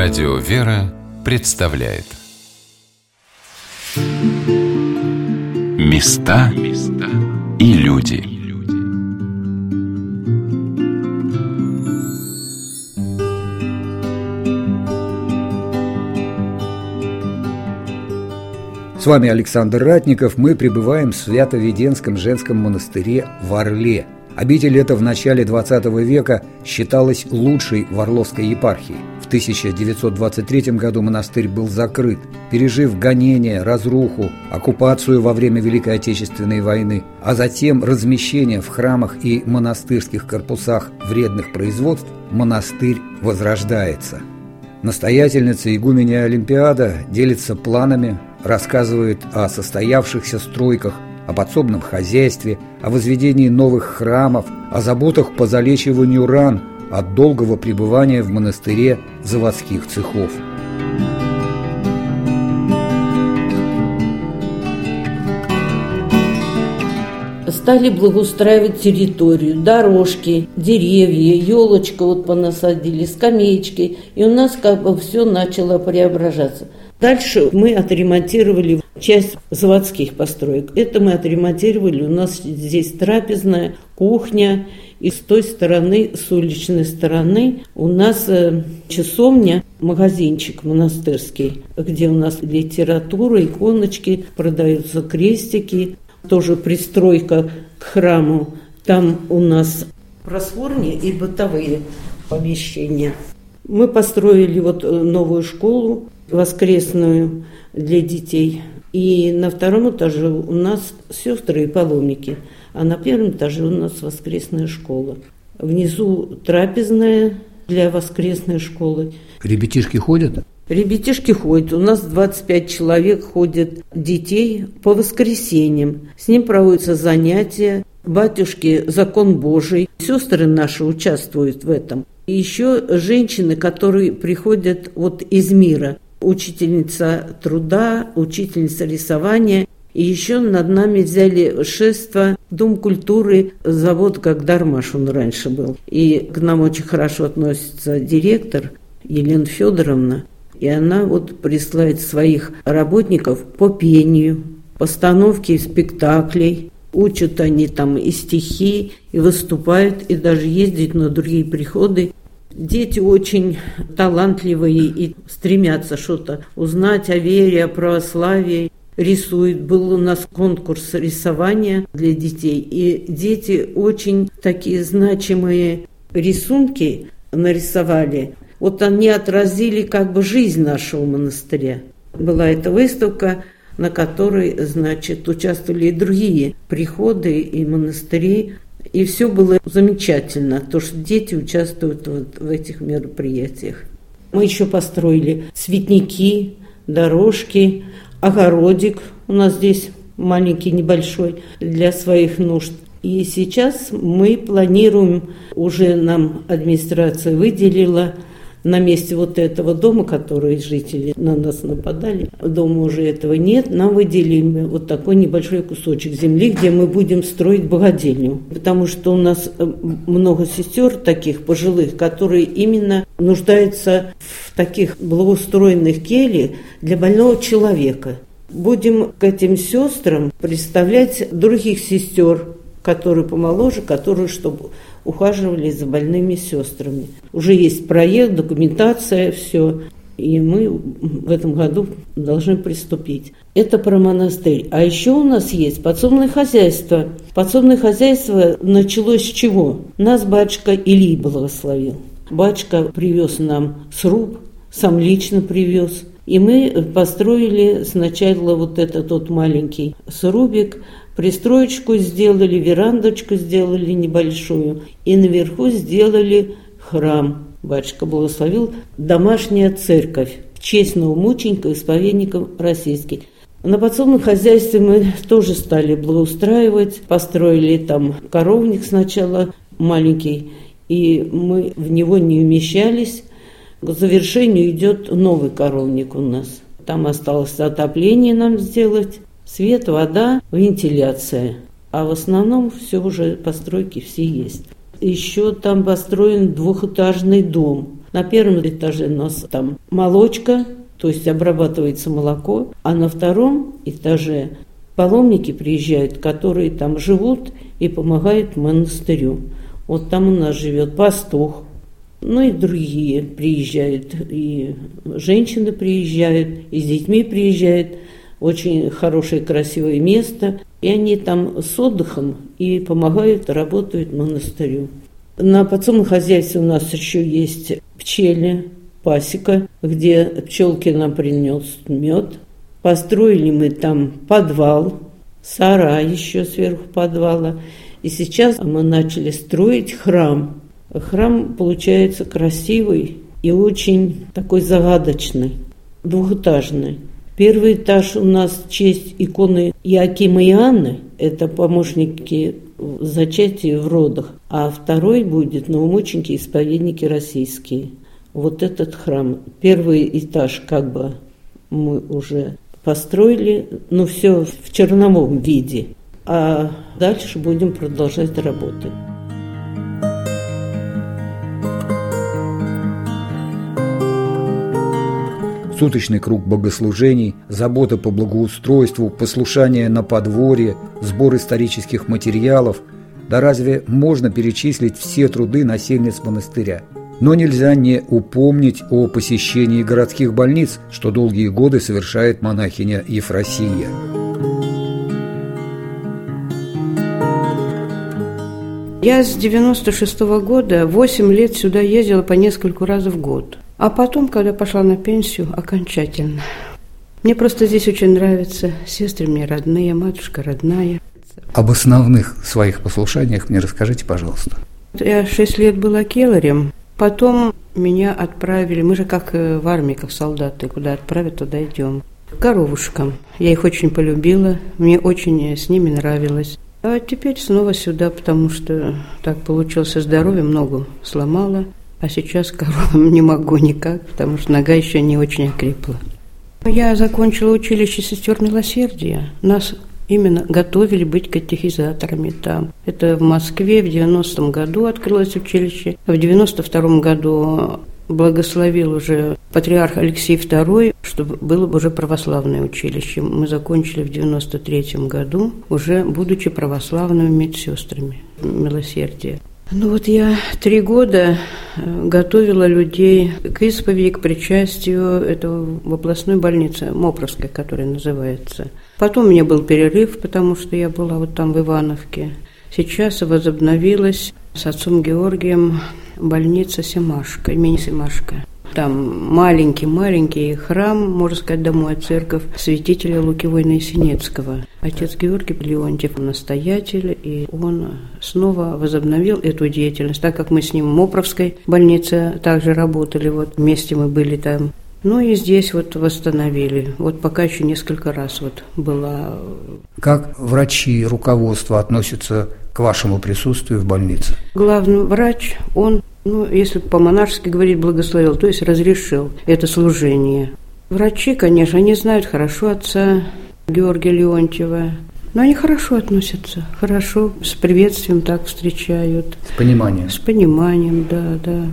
Радио «Вера» представляет Места и люди С вами Александр Ратников. Мы пребываем в Свято-Веденском женском монастыре в Орле – Обитель эта в начале XX века считалась лучшей в Орловской епархии. В 1923 году монастырь был закрыт, пережив гонения, разруху, оккупацию во время Великой Отечественной войны, а затем размещение в храмах и монастырских корпусах вредных производств, монастырь возрождается. Настоятельница игуменя Олимпиада делится планами, рассказывает о состоявшихся стройках о подсобном хозяйстве, о возведении новых храмов, о заботах по залечиванию ран от долгого пребывания в монастыре заводских цехов. стали благоустраивать территорию, дорожки, деревья, елочка вот понасадили, скамеечки, и у нас как бы все начало преображаться. Дальше мы отремонтировали часть заводских построек. Это мы отремонтировали. У нас здесь трапезная, кухня. И с той стороны, с уличной стороны, у нас э, часовня, магазинчик монастырский, где у нас литература, иконочки, продаются крестики, тоже пристройка к храму. Там у нас просворни и бытовые помещения. Мы построили вот э, новую школу воскресную для детей. И на втором этаже у нас сестры и паломники, а на первом этаже у нас воскресная школа. Внизу трапезная для воскресной школы. Ребятишки ходят? Ребятишки ходят. У нас 25 человек ходят детей по воскресеньям. С ним проводятся занятия. Батюшки «Закон Божий». Сестры наши участвуют в этом. И еще женщины, которые приходят вот из мира – учительница труда, учительница рисования. И еще над нами взяли шество Дом культуры, завод как Дармаш он раньше был. И к нам очень хорошо относится директор Елена Федоровна. И она вот присылает своих работников по пению, постановке спектаклей. Учат они там и стихи, и выступают, и даже ездят на другие приходы. Дети очень талантливые и стремятся что-то узнать о вере, о православии. Рисуют. Был у нас конкурс рисования для детей. И дети очень такие значимые рисунки нарисовали. Вот они отразили как бы жизнь нашего монастыря. Была эта выставка, на которой, значит, участвовали и другие приходы и монастыри. И все было замечательно, то, что дети участвуют вот в этих мероприятиях. Мы еще построили цветники, дорожки, огородик у нас здесь маленький, небольшой, для своих нужд. И сейчас мы планируем, уже нам администрация выделила на месте вот этого дома, который жители на нас нападали, дома уже этого нет, нам выделили вот такой небольшой кусочек земли, где мы будем строить богадельню. Потому что у нас э, много сестер таких пожилых, которые именно нуждаются в таких благоустроенных кельях для больного человека. Будем к этим сестрам представлять других сестер, которые помоложе, которые, чтобы ухаживали за больными сестрами. Уже есть проект, документация, все. И мы в этом году должны приступить. Это про монастырь. А еще у нас есть подсобное хозяйство. Подсобное хозяйство началось с чего? Нас батюшка Ильи благословил. Батюшка привез нам сруб, сам лично привез. И мы построили сначала вот этот вот маленький срубик, Пристроечку сделали, верандочку сделали небольшую. И наверху сделали храм. Батюшка благословил домашняя церковь в честь новомученика, исповедника российских. На подсобном хозяйстве мы тоже стали благоустраивать, построили там коровник сначала маленький, и мы в него не умещались. К завершению идет новый коровник у нас. Там осталось отопление нам сделать, Свет, вода, вентиляция. А в основном все уже постройки все есть. Еще там построен двухэтажный дом. На первом этаже у нас там молочка, то есть обрабатывается молоко, а на втором этаже паломники приезжают, которые там живут и помогают монастырю. Вот там у нас живет пастух, ну и другие приезжают, и женщины приезжают, и с детьми приезжают. Очень хорошее, красивое место. И они там с отдыхом и помогают, работают монастырю. На подсобном хозяйстве у нас еще есть пчели, пасека, где пчелки нам принесут мед. Построили мы там подвал, сарай еще сверху подвала. И сейчас мы начали строить храм. Храм получается красивый и очень такой загадочный, двухэтажный. Первый этаж у нас в честь иконы Иакима и Анны, это помощники в зачатии в родах, а второй будет новомученики исповедники российские. Вот этот храм. Первый этаж как бы мы уже построили, но все в черновом виде, а дальше будем продолжать работать. Суточный круг богослужений, забота по благоустройству, послушание на подворье, сбор исторических материалов. Да разве можно перечислить все труды насельниц монастыря? Но нельзя не упомнить о посещении городских больниц, что долгие годы совершает монахиня Ефросия. Я с 96 -го года 8 лет сюда ездила по нескольку раз в год. А потом, когда пошла на пенсию, окончательно. Мне просто здесь очень нравится. Сестры мне родные, матушка родная. Об основных своих послушаниях мне расскажите, пожалуйста. Я шесть лет была келарем. Потом меня отправили, мы же как э, в армии, как солдаты, куда отправят, туда идем. Коровушкам. Я их очень полюбила, мне очень с ними нравилось. А теперь снова сюда, потому что так получилось, здоровье много сломала. А сейчас коровам не могу никак, потому что нога еще не очень окрепла. Я закончила училище сестер милосердия. Нас именно готовили быть катехизаторами там. Это в Москве в 90-м году открылось училище. В 92-м году благословил уже патриарх Алексей II, чтобы было бы уже православное училище. Мы закончили в 93 году, уже будучи православными медсестрами милосердия. Ну вот я три года э, готовила людей к исповеди, к причастию. Это в областной больнице Мопровской, которая называется. Потом у меня был перерыв, потому что я была вот там в Ивановке. Сейчас возобновилась с отцом Георгием больница Семашка, имени Семашка. Там маленький-маленький храм, можно сказать, домой церковь святителя Луки Война Синецкого. Отец Георгий Леонтьев настоятель, и он снова возобновил эту деятельность, так как мы с ним в Мопровской больнице также работали, вот вместе мы были там. Ну и здесь вот восстановили. Вот пока еще несколько раз вот была. Как врачи руководство относятся к вашему присутствию в больнице? Главный врач, он ну, если по-монашески говорить, благословил, то есть разрешил это служение. Врачи, конечно, они знают хорошо отца Георгия Леонтьева, но они хорошо относятся, хорошо, с приветствием так встречают. С пониманием. С пониманием, да, да.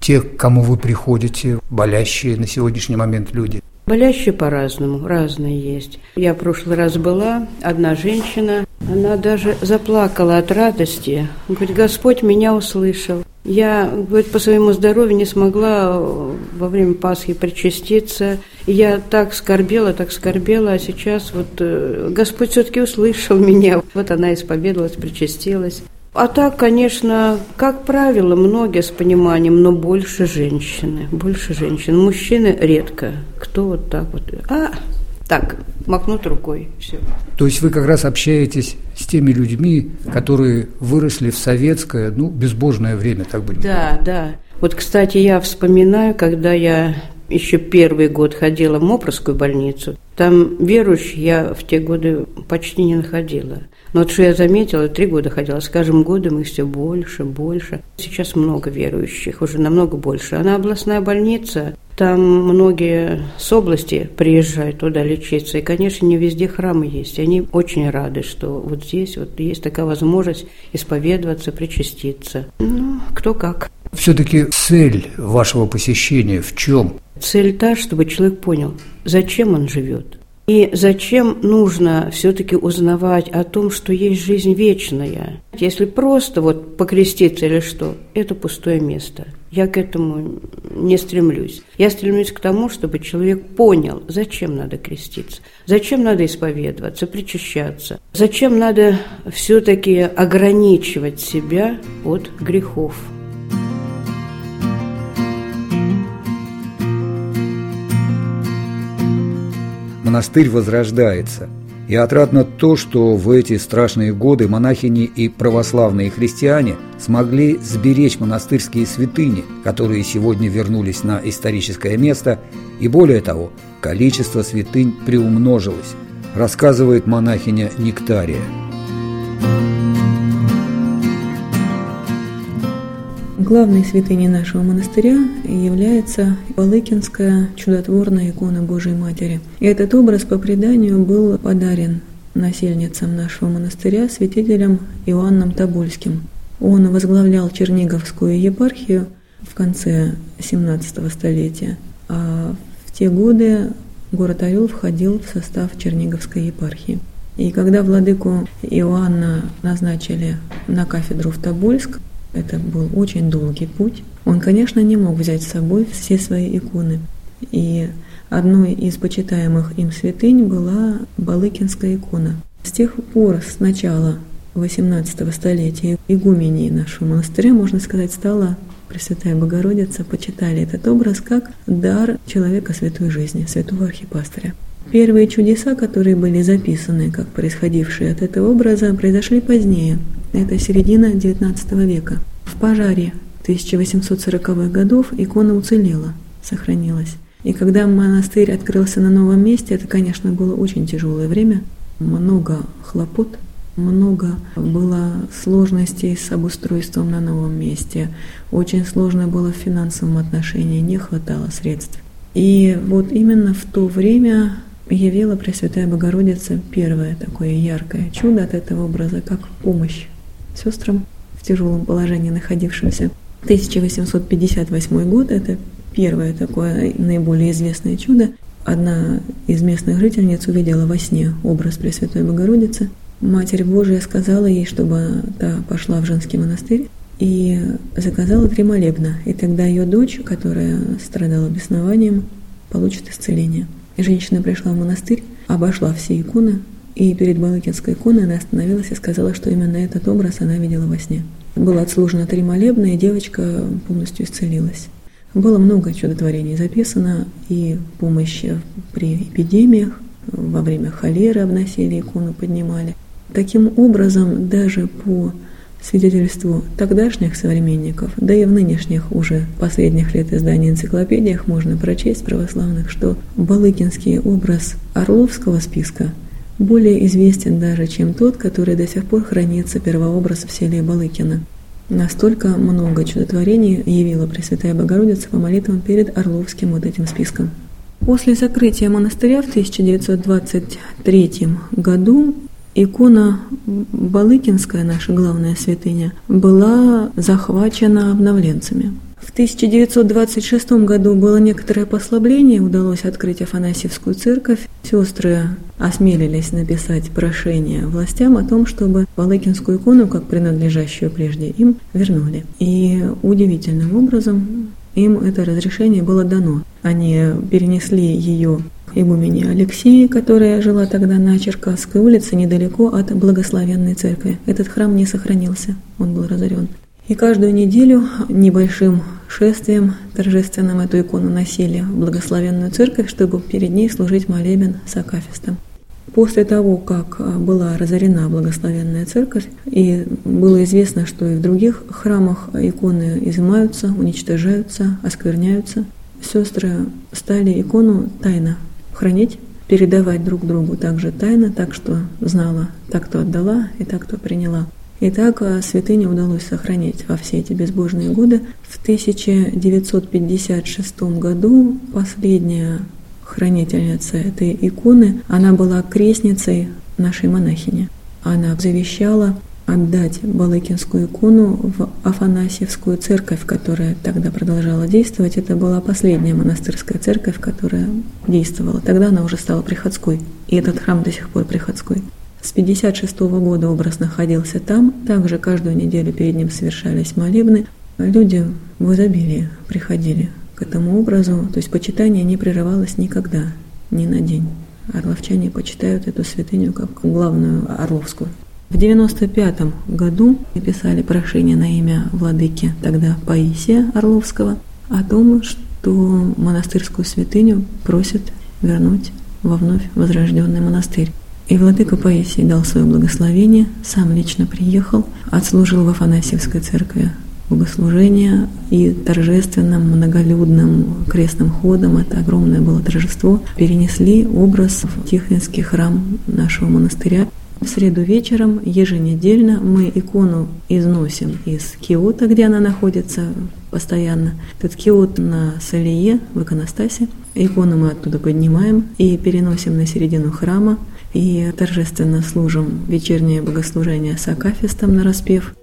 Те, к кому вы приходите, болящие на сегодняшний момент люди? Болящие по-разному, разные есть. Я в прошлый раз была, одна женщина, она даже заплакала от радости. Говорит, Господь меня услышал. Я, говорит, по своему здоровью не смогла во время Пасхи причаститься. я так скорбела, так скорбела, а сейчас вот э, Господь все-таки услышал меня. Вот она исповедовалась, причастилась. А так, конечно, как правило, многие с пониманием, но больше женщины, больше женщин. Мужчины редко. Кто вот так вот? А, так, махнуть рукой, все. То есть вы как раз общаетесь с теми людьми, которые выросли в советское, ну, безбожное время, так будем Да, говорить. да. Вот, кстати, я вспоминаю, когда я еще первый год ходила в Мопровскую больницу, там верующих я в те годы почти не находила. Но вот что я заметила, три года ходила, с каждым годом их все больше, больше. Сейчас много верующих, уже намного больше. Она областная больница, там многие с области приезжают туда лечиться. И, конечно, не везде храмы есть. Они очень рады, что вот здесь вот есть такая возможность исповедоваться, причаститься. Ну, кто как. Все-таки цель вашего посещения в чем? Цель та, чтобы человек понял, зачем он живет. И зачем нужно все-таки узнавать о том, что есть жизнь вечная? Если просто вот покреститься или что, это пустое место. Я к этому не стремлюсь. Я стремлюсь к тому, чтобы человек понял, зачем надо креститься, зачем надо исповедоваться, причащаться, зачем надо все-таки ограничивать себя от грехов. Монастырь возрождается. И отрадно то, что в эти страшные годы монахини и православные христиане смогли сберечь монастырские святыни, которые сегодня вернулись на историческое место, и более того, количество святынь приумножилось, рассказывает монахиня Нектария. Главной святыней нашего монастыря является Балыкинская чудотворная икона Божией Матери. И этот образ по преданию был подарен насельницам нашего монастыря святителем Иоанном Тобольским. Он возглавлял Черниговскую епархию в конце 17 столетия, а в те годы город Орел входил в состав Черниговской епархии. И когда владыку Иоанна назначили на кафедру в Тобольск, это был очень долгий путь. Он, конечно, не мог взять с собой все свои иконы. И одной из почитаемых им святынь была Балыкинская икона. С тех пор, с начала XVIII столетия, игуменей нашего монастыря, можно сказать, стала Пресвятая Богородица, почитали этот образ как дар человека святой жизни, святого архипастыря. Первые чудеса, которые были записаны, как происходившие от этого образа, произошли позднее. Это середина XIX века. В пожаре 1840-х годов икона уцелела, сохранилась. И когда монастырь открылся на новом месте, это, конечно, было очень тяжелое время, много хлопот, много было сложностей с обустройством на новом месте, очень сложно было в финансовом отношении, не хватало средств. И вот именно в то время явила Пресвятая Богородица первое такое яркое чудо от этого образа, как помощь сестрам в тяжелом положении находившимся. 1858 год – это первое такое наиболее известное чудо. Одна из местных жительниц увидела во сне образ Пресвятой Богородицы. Матерь Божия сказала ей, чтобы та пошла в женский монастырь и заказала три молебна. И тогда ее дочь, которая страдала беснованием, получит исцеление. И женщина пришла в монастырь, обошла все иконы, и перед Балыкинской иконой она остановилась и сказала, что именно этот образ она видела во сне. Было отслужено три молебна, и девочка полностью исцелилась. Было много чудотворений записано, и помощи при эпидемиях, во время холеры обносили икону, поднимали. Таким образом, даже по свидетельству тогдашних современников, да и в нынешних уже последних лет изданий энциклопедиях можно прочесть православных, что Балыкинский образ Орловского списка более известен даже, чем тот, который до сих пор хранится первообраз в селе Балыкино. Настолько много чудотворений явила Пресвятая Богородица по молитвам перед Орловским вот этим списком. После закрытия монастыря в 1923 году икона Балыкинская, наша главная святыня, была захвачена обновленцами. В 1926 году было некоторое послабление, удалось открыть Афанасьевскую церковь. Сестры осмелились написать прошение властям о том, чтобы Балыкинскую икону, как принадлежащую прежде им, вернули. И удивительным образом им это разрешение было дано. Они перенесли ее игумене Алексея, которая жила тогда на Черкасской улице, недалеко от Благословенной церкви. Этот храм не сохранился, он был разорен. И каждую неделю небольшим шествием торжественным эту икону носили в благословенную церковь, чтобы перед ней служить молебен с акафистом. После того, как была разорена благословенная церковь, и было известно, что и в других храмах иконы изымаются, уничтожаются, оскверняются, сестры стали икону тайно хранить, передавать друг другу также тайно, так что знала так, кто отдала, и так, кто приняла. И так а, святыню удалось сохранить во все эти безбожные годы. В 1956 году последняя хранительница этой иконы, она была крестницей нашей монахини. Она завещала отдать Балыкинскую икону в Афанасьевскую церковь, которая тогда продолжала действовать. Это была последняя монастырская церковь, которая действовала. Тогда она уже стала приходской, и этот храм до сих пор приходской. С 56 года образ находился там. Также каждую неделю перед ним совершались молебны. Люди в изобилии приходили к этому образу, то есть почитание не прерывалось никогда, ни на день. Орловчане почитают эту святыню как главную Орловскую. В 95 году написали прошение на имя владыки тогда Паисия Орловского о том, что монастырскую святыню просят вернуть во вновь возрожденный монастырь. И владыка Паисий дал свое благословение, сам лично приехал, отслужил в Афанасьевской церкви богослужение и торжественным многолюдным крестным ходом, это огромное было торжество, перенесли образ в Тихвинский храм нашего монастыря. В среду вечером еженедельно мы икону износим из киота, где она находится постоянно. Этот киот на Салие, в иконостасе. Икону мы оттуда поднимаем и переносим на середину храма и торжественно служим вечернее богослужение с акафистом на распев –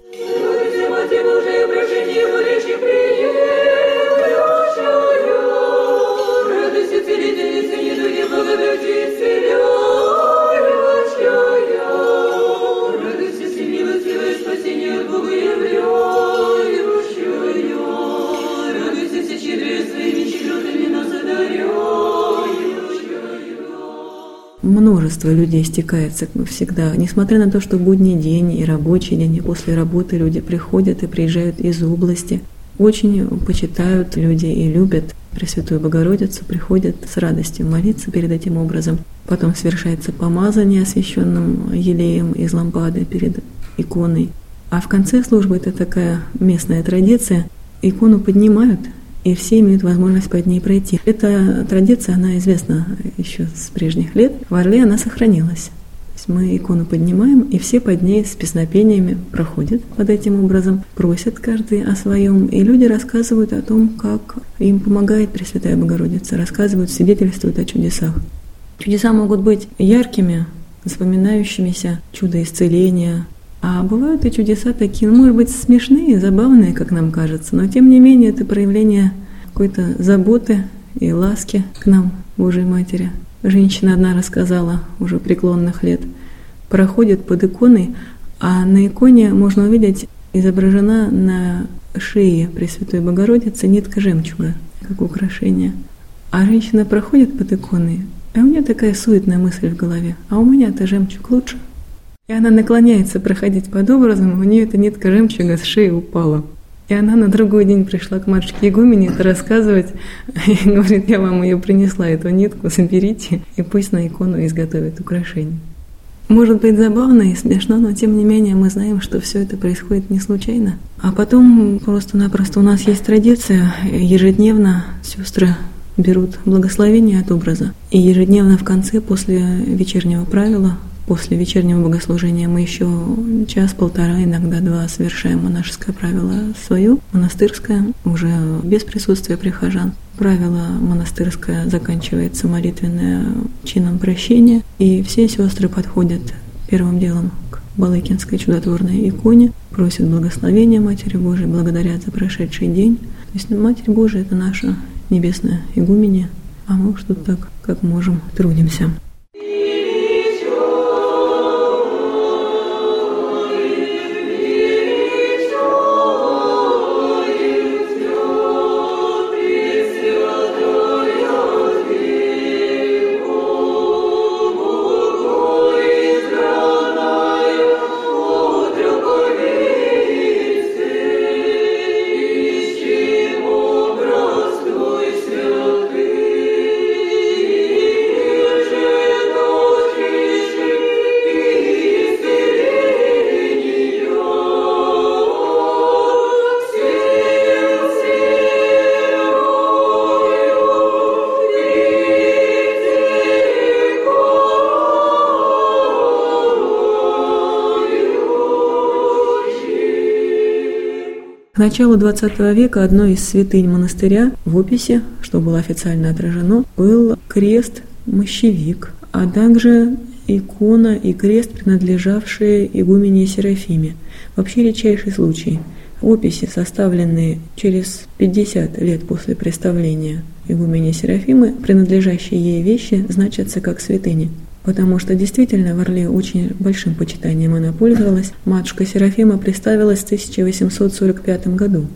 множество людей стекается всегда. Несмотря на то, что будний день и рабочий день, и после работы люди приходят и приезжают из области, очень почитают люди и любят Пресвятую Богородицу, приходят с радостью молиться перед этим образом. Потом совершается помазание освященным елеем из лампады перед иконой. А в конце службы это такая местная традиция. Икону поднимают и все имеют возможность под ней пройти. Эта традиция, она известна еще с прежних лет. В Орле она сохранилась. мы икону поднимаем, и все под ней с песнопениями проходят под этим образом, просят каждый о своем, и люди рассказывают о том, как им помогает Пресвятая Богородица, рассказывают, свидетельствуют о чудесах. Чудеса могут быть яркими, запоминающимися, чудо исцеления, а бывают и чудеса такие, ну, может быть, смешные, забавные, как нам кажется, но тем не менее это проявление какой-то заботы и ласки к нам, Божьей Матери. Женщина одна рассказала, уже преклонных лет, проходит под иконой, а на иконе можно увидеть изображена на шее Пресвятой Богородицы нитка жемчуга, как украшение. А женщина проходит под иконой, а у нее такая суетная мысль в голове, а у меня-то жемчуг лучше – и она наклоняется проходить под образом, у нее эта нитка жемчуга с шеи упала. И она на другой день пришла к матушке Игумене это рассказывать, и говорит, я вам ее принесла, эту нитку, соберите, и пусть на икону изготовят украшение. Может быть забавно и смешно, но тем не менее мы знаем, что все это происходит не случайно. А потом просто-напросто у нас есть традиция, ежедневно сестры берут благословение от образа. И ежедневно в конце, после вечернего правила, После вечернего богослужения мы еще час-полтора, иногда два совершаем монашеское правило свое, монастырское, уже без присутствия прихожан. Правило монастырское заканчивается молитвенное чином прощения, и все сестры подходят первым делом к Балыкинской чудотворной иконе, просят благословения Матери Божией, благодарят за прошедший день. То есть Матерь Божия – это наша небесная игуменя, а мы уж тут так, как можем, трудимся. Началу XX века одной из святынь монастыря в описи, что было официально отражено, был крест-мощевик, а также икона и крест, принадлежавшие игумене Серафиме. Вообще редчайший случай. Описи, составленные через 50 лет после представления игумене Серафимы, принадлежащие ей вещи значатся как святыни. Потому что действительно в Орле очень большим почитанием она пользовалась. Матушка Серафима представилась в 1845 году.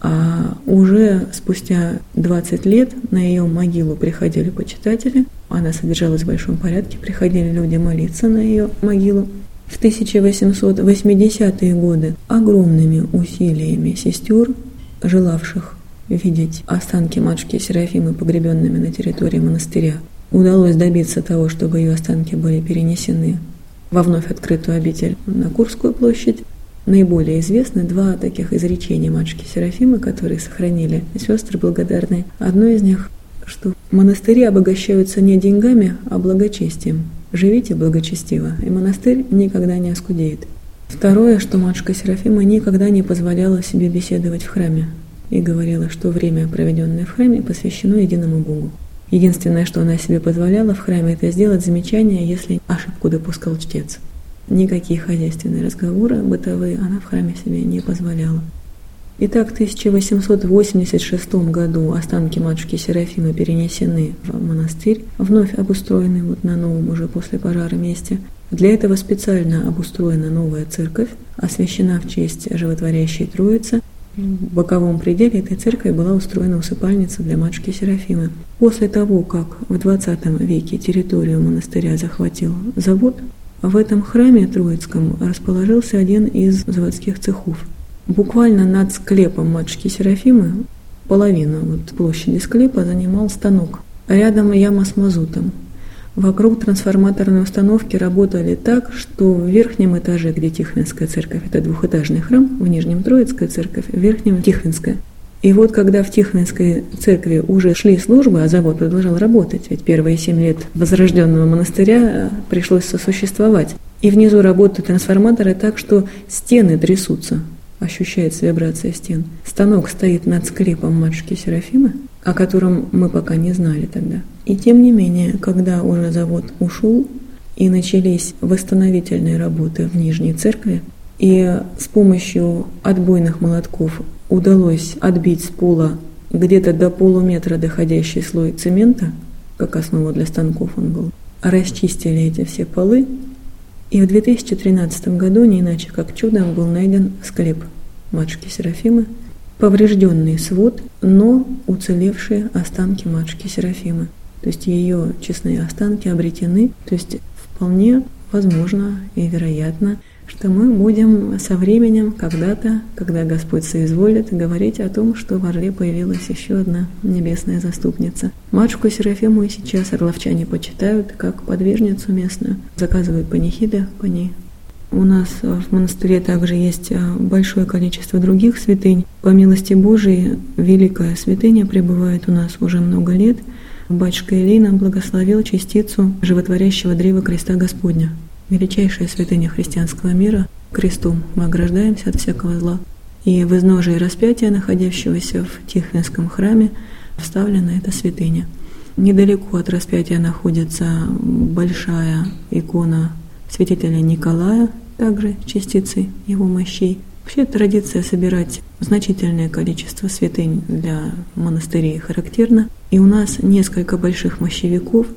А уже спустя 20 лет на ее могилу приходили почитатели. Она содержалась в большом порядке, приходили люди молиться на ее могилу. В 1880-е годы огромными усилиями сестер, желавших видеть останки матушки Серафимы погребенными на территории монастыря, удалось добиться того, чтобы ее останки были перенесены во вновь открытую обитель на Курскую площадь. Наиболее известны два таких изречения матушки Серафимы, которые сохранили сестры благодарные. Одно из них, что монастыри обогащаются не деньгами, а благочестием. Живите благочестиво, и монастырь никогда не оскудеет. Второе, что матушка Серафима никогда не позволяла себе беседовать в храме и говорила, что время, проведенное в храме, посвящено единому Богу. Единственное, что она себе позволяла в храме, это сделать замечание, если ошибку допускал чтец. Никакие хозяйственные разговоры бытовые она в храме себе не позволяла. Итак, в 1886 году останки матушки Серафимы перенесены в монастырь, вновь обустроенный вот на новом уже после пожара месте. Для этого специально обустроена новая церковь, освящена в честь животворящей Троицы, в боковом пределе этой церкви была устроена усыпальница для матушки Серафимы. После того, как в XX веке территорию монастыря захватил завод, в этом храме Троицком расположился один из заводских цехов. Буквально над склепом матушки Серафимы, половину вот площади склепа занимал станок. Рядом яма с мазутом. Вокруг трансформаторной установки работали так, что в верхнем этаже, где Тихвинская церковь, это двухэтажный храм, в нижнем Троицкая церковь, в верхнем Тихвинская. И вот когда в Тихвинской церкви уже шли службы, а завод продолжал работать, ведь первые семь лет возрожденного монастыря пришлось сосуществовать, и внизу работают трансформаторы так, что стены трясутся, ощущается вибрация стен. Станок стоит над скрипом матушки Серафимы, о котором мы пока не знали тогда. И тем не менее, когда уже завод ушел и начались восстановительные работы в Нижней Церкви, и с помощью отбойных молотков удалось отбить с пола где-то до полуметра доходящий слой цемента, как основа для станков он был, расчистили эти все полы, и в 2013 году, не иначе как чудом, был найден склеп матушки Серафимы, поврежденный свод, но уцелевшие останки матушки Серафимы. То есть ее честные останки обретены. То есть вполне возможно и вероятно, что мы будем со временем когда-то, когда Господь соизволит, говорить о том, что в Орле появилась еще одна небесная заступница. Матушку Серафиму и сейчас орловчане почитают как подвижницу местную, заказывают панихиды по ней. У нас в монастыре также есть а, большое количество других святынь. По милости Божией, великая святыня пребывает у нас уже много лет. Батюшка Илина благословил частицу животворящего древа креста Господня. Величайшая святыня христианского мира. Крестом мы ограждаемся от всякого зла. И в изножии распятия, находящегося в Тихвинском храме, вставлена эта святыня. Недалеко от распятия находится большая икона святителя Николая, также частицы его мощей. Вообще традиция собирать значительное количество святынь для монастырей характерна. И у нас несколько больших мощевиков,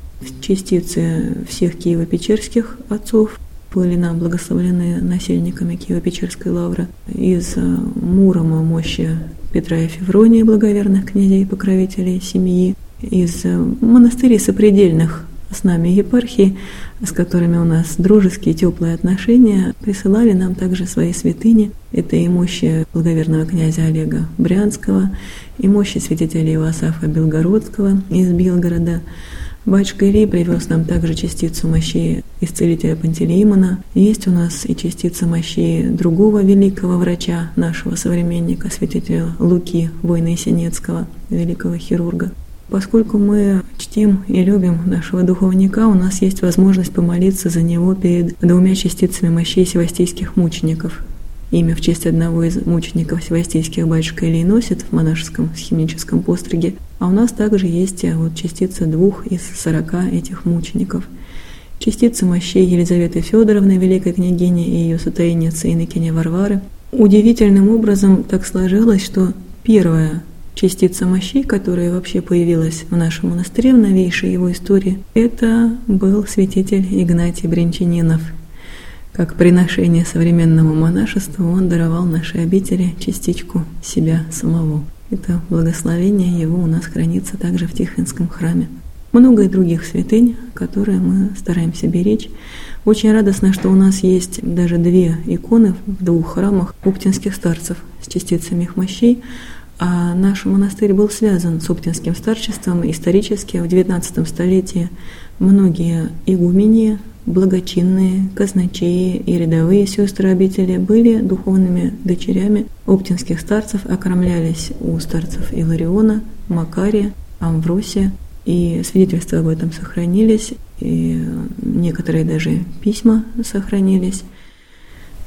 частицы всех киево-печерских отцов, были нам благословлены насельниками Киево-Печерской лавры. Из Мурома мощи Петра и Феврония, благоверных князей и покровителей семьи. Из монастырей сопредельных с нами епархии, с которыми у нас дружеские теплые отношения, присылали нам также свои святыни. Это и мощи благоверного князя Олега Брянского, и мощи святителя Иосафа Белгородского из Белгорода. Батюшка Ирий привез нам также частицу мощей исцелителя Пантелеймона. Есть у нас и частица мощей другого великого врача, нашего современника, святителя Луки, воина Есенецкого, великого хирурга. Поскольку мы чтим и любим нашего духовника, у нас есть возможность помолиться за него перед двумя частицами мощей севастийских мучеников. Имя в честь одного из мучеников севастийских батюшка Илий носит в монашеском схимническом постриге, а у нас также есть вот частица двух из сорока этих мучеников. частицы мощей Елизаветы Федоровны, великой княгини и ее сотаинницы Иннокене Варвары. Удивительным образом так сложилось, что первая частица мощей, которая вообще появилась в нашем монастыре в новейшей его истории, это был святитель Игнатий Бринчанинов. Как приношение современному монашеству он даровал нашей обители частичку себя самого. Это благословение его у нас хранится также в Тихвинском храме. Много и других святынь, которые мы стараемся беречь. Очень радостно, что у нас есть даже две иконы в двух храмах оптинских старцев с частицами их мощей. А наш монастырь был связан с Оптинским старчеством исторически в XIX столетии. Многие игумени, благочинные, казначеи и рядовые сестры обители были духовными дочерями оптинских старцев, окормлялись у старцев Илариона, Макария, Амвросия, и свидетельства об этом сохранились, и некоторые даже письма сохранились.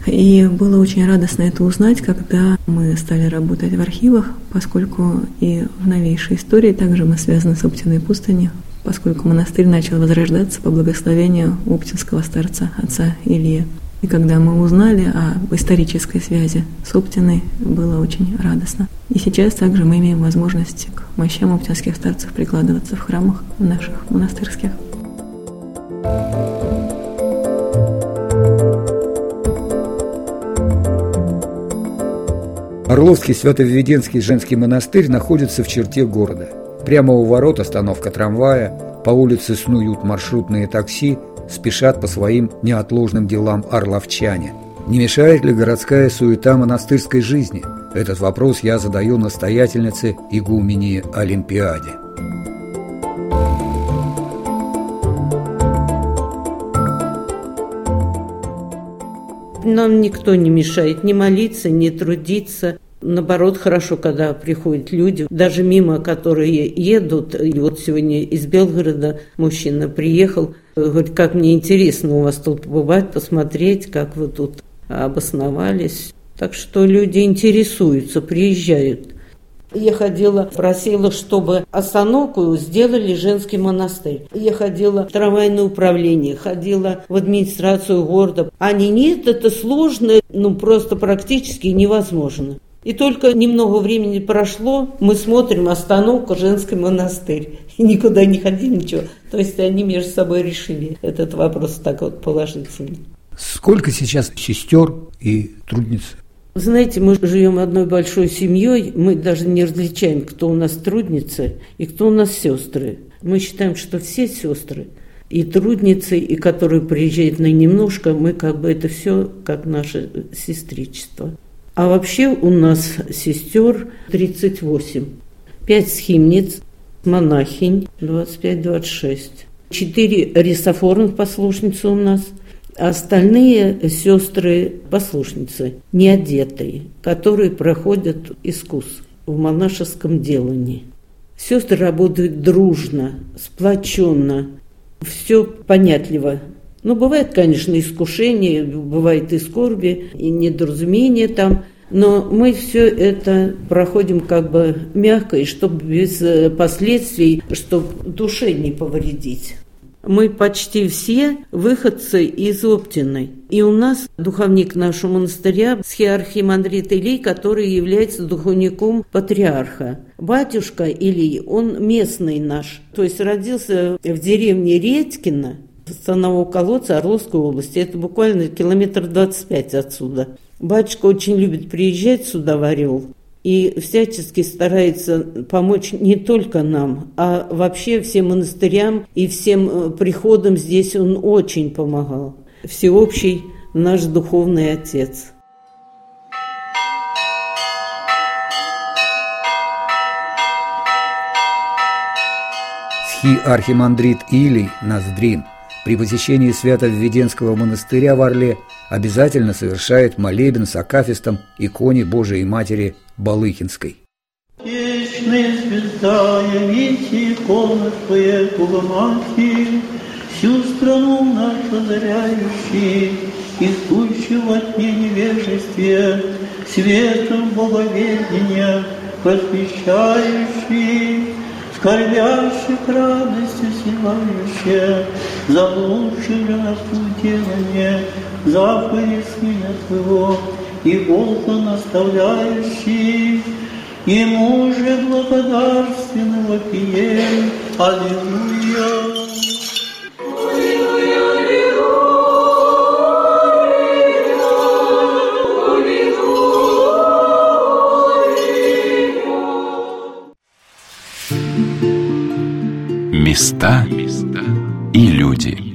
И было очень радостно это узнать, когда мы стали работать в архивах, поскольку и в новейшей истории также мы связаны с Оптиной пустыней, поскольку монастырь начал возрождаться по благословению оптинского старца отца Ильи. И когда мы узнали о исторической связи с Оптиной, было очень радостно. И сейчас также мы имеем возможность к мощам оптинских старцев прикладываться в храмах наших монастырских. Орловский Свято-Введенский женский монастырь находится в черте города. Прямо у ворот остановка трамвая, по улице снуют маршрутные такси, спешат по своим неотложным делам орловчане. Не мешает ли городская суета монастырской жизни? Этот вопрос я задаю настоятельнице игумени Олимпиаде. Нам никто не мешает ни молиться, ни трудиться. Наоборот, хорошо, когда приходят люди, даже мимо, которые едут. И вот сегодня из Белгорода мужчина приехал, говорит, как мне интересно у вас тут бывать, посмотреть, как вы тут обосновались. Так что люди интересуются, приезжают. Я ходила, просила, чтобы остановку сделали женский монастырь. Я ходила в трамвайное управление, ходила в администрацию города. Они нет, это сложно, ну просто практически невозможно. И только немного времени прошло, мы смотрим остановку женский монастырь. И никуда не ходили, ничего. То есть они между собой решили этот вопрос так вот положительно. Сколько сейчас сестер и трудниц? Знаете, мы живем одной большой семьей, мы даже не различаем, кто у нас трудницы и кто у нас сестры. Мы считаем, что все сестры и трудницы, и которые приезжают на немножко, мы как бы это все как наше сестричество. А вообще у нас сестер 38. Пять схимниц, монахинь 25-26. Четыре рисофорных послушницы у нас – Остальные сестры-послушницы, неодетые, которые проходят искус в монашеском делании. Сестры работают дружно, сплоченно, все понятливо. Ну, бывает, конечно, искушение, бывает и скорби, и недоразумение там, но мы все это проходим как бы мягко, и чтобы без последствий, чтобы душе не повредить. Мы почти все выходцы из Оптиной. И у нас духовник нашего монастыря, схиархимандрит Илий, который является духовником патриарха. Батюшка Илий, он местный наш, то есть родился в деревне Редькино, станового колодца Орловской области. Это буквально километр 25 отсюда. Батюшка очень любит приезжать сюда в Орел и всячески старается помочь не только нам, а вообще всем монастырям и всем э, приходам здесь он очень помогал. Всеобщий наш духовный отец. Схи архимандрит Илий Ноздрин при посещении Свято-Введенского монастыря в Орле обязательно совершает молебен с акафистом иконе Божией Матери Балыхинской. Вечная святая, ведь икона твоя Мати, всю страну нашу озаряющий, искущего от невежестве, светом боговедения просвещающий, скорбящих радостью силающая, заблудших для нас уделание, заповеди Сына Твоего, и Волка наставляющий, Ему же благодарственно вопием. Аллилуйя. Места и люди.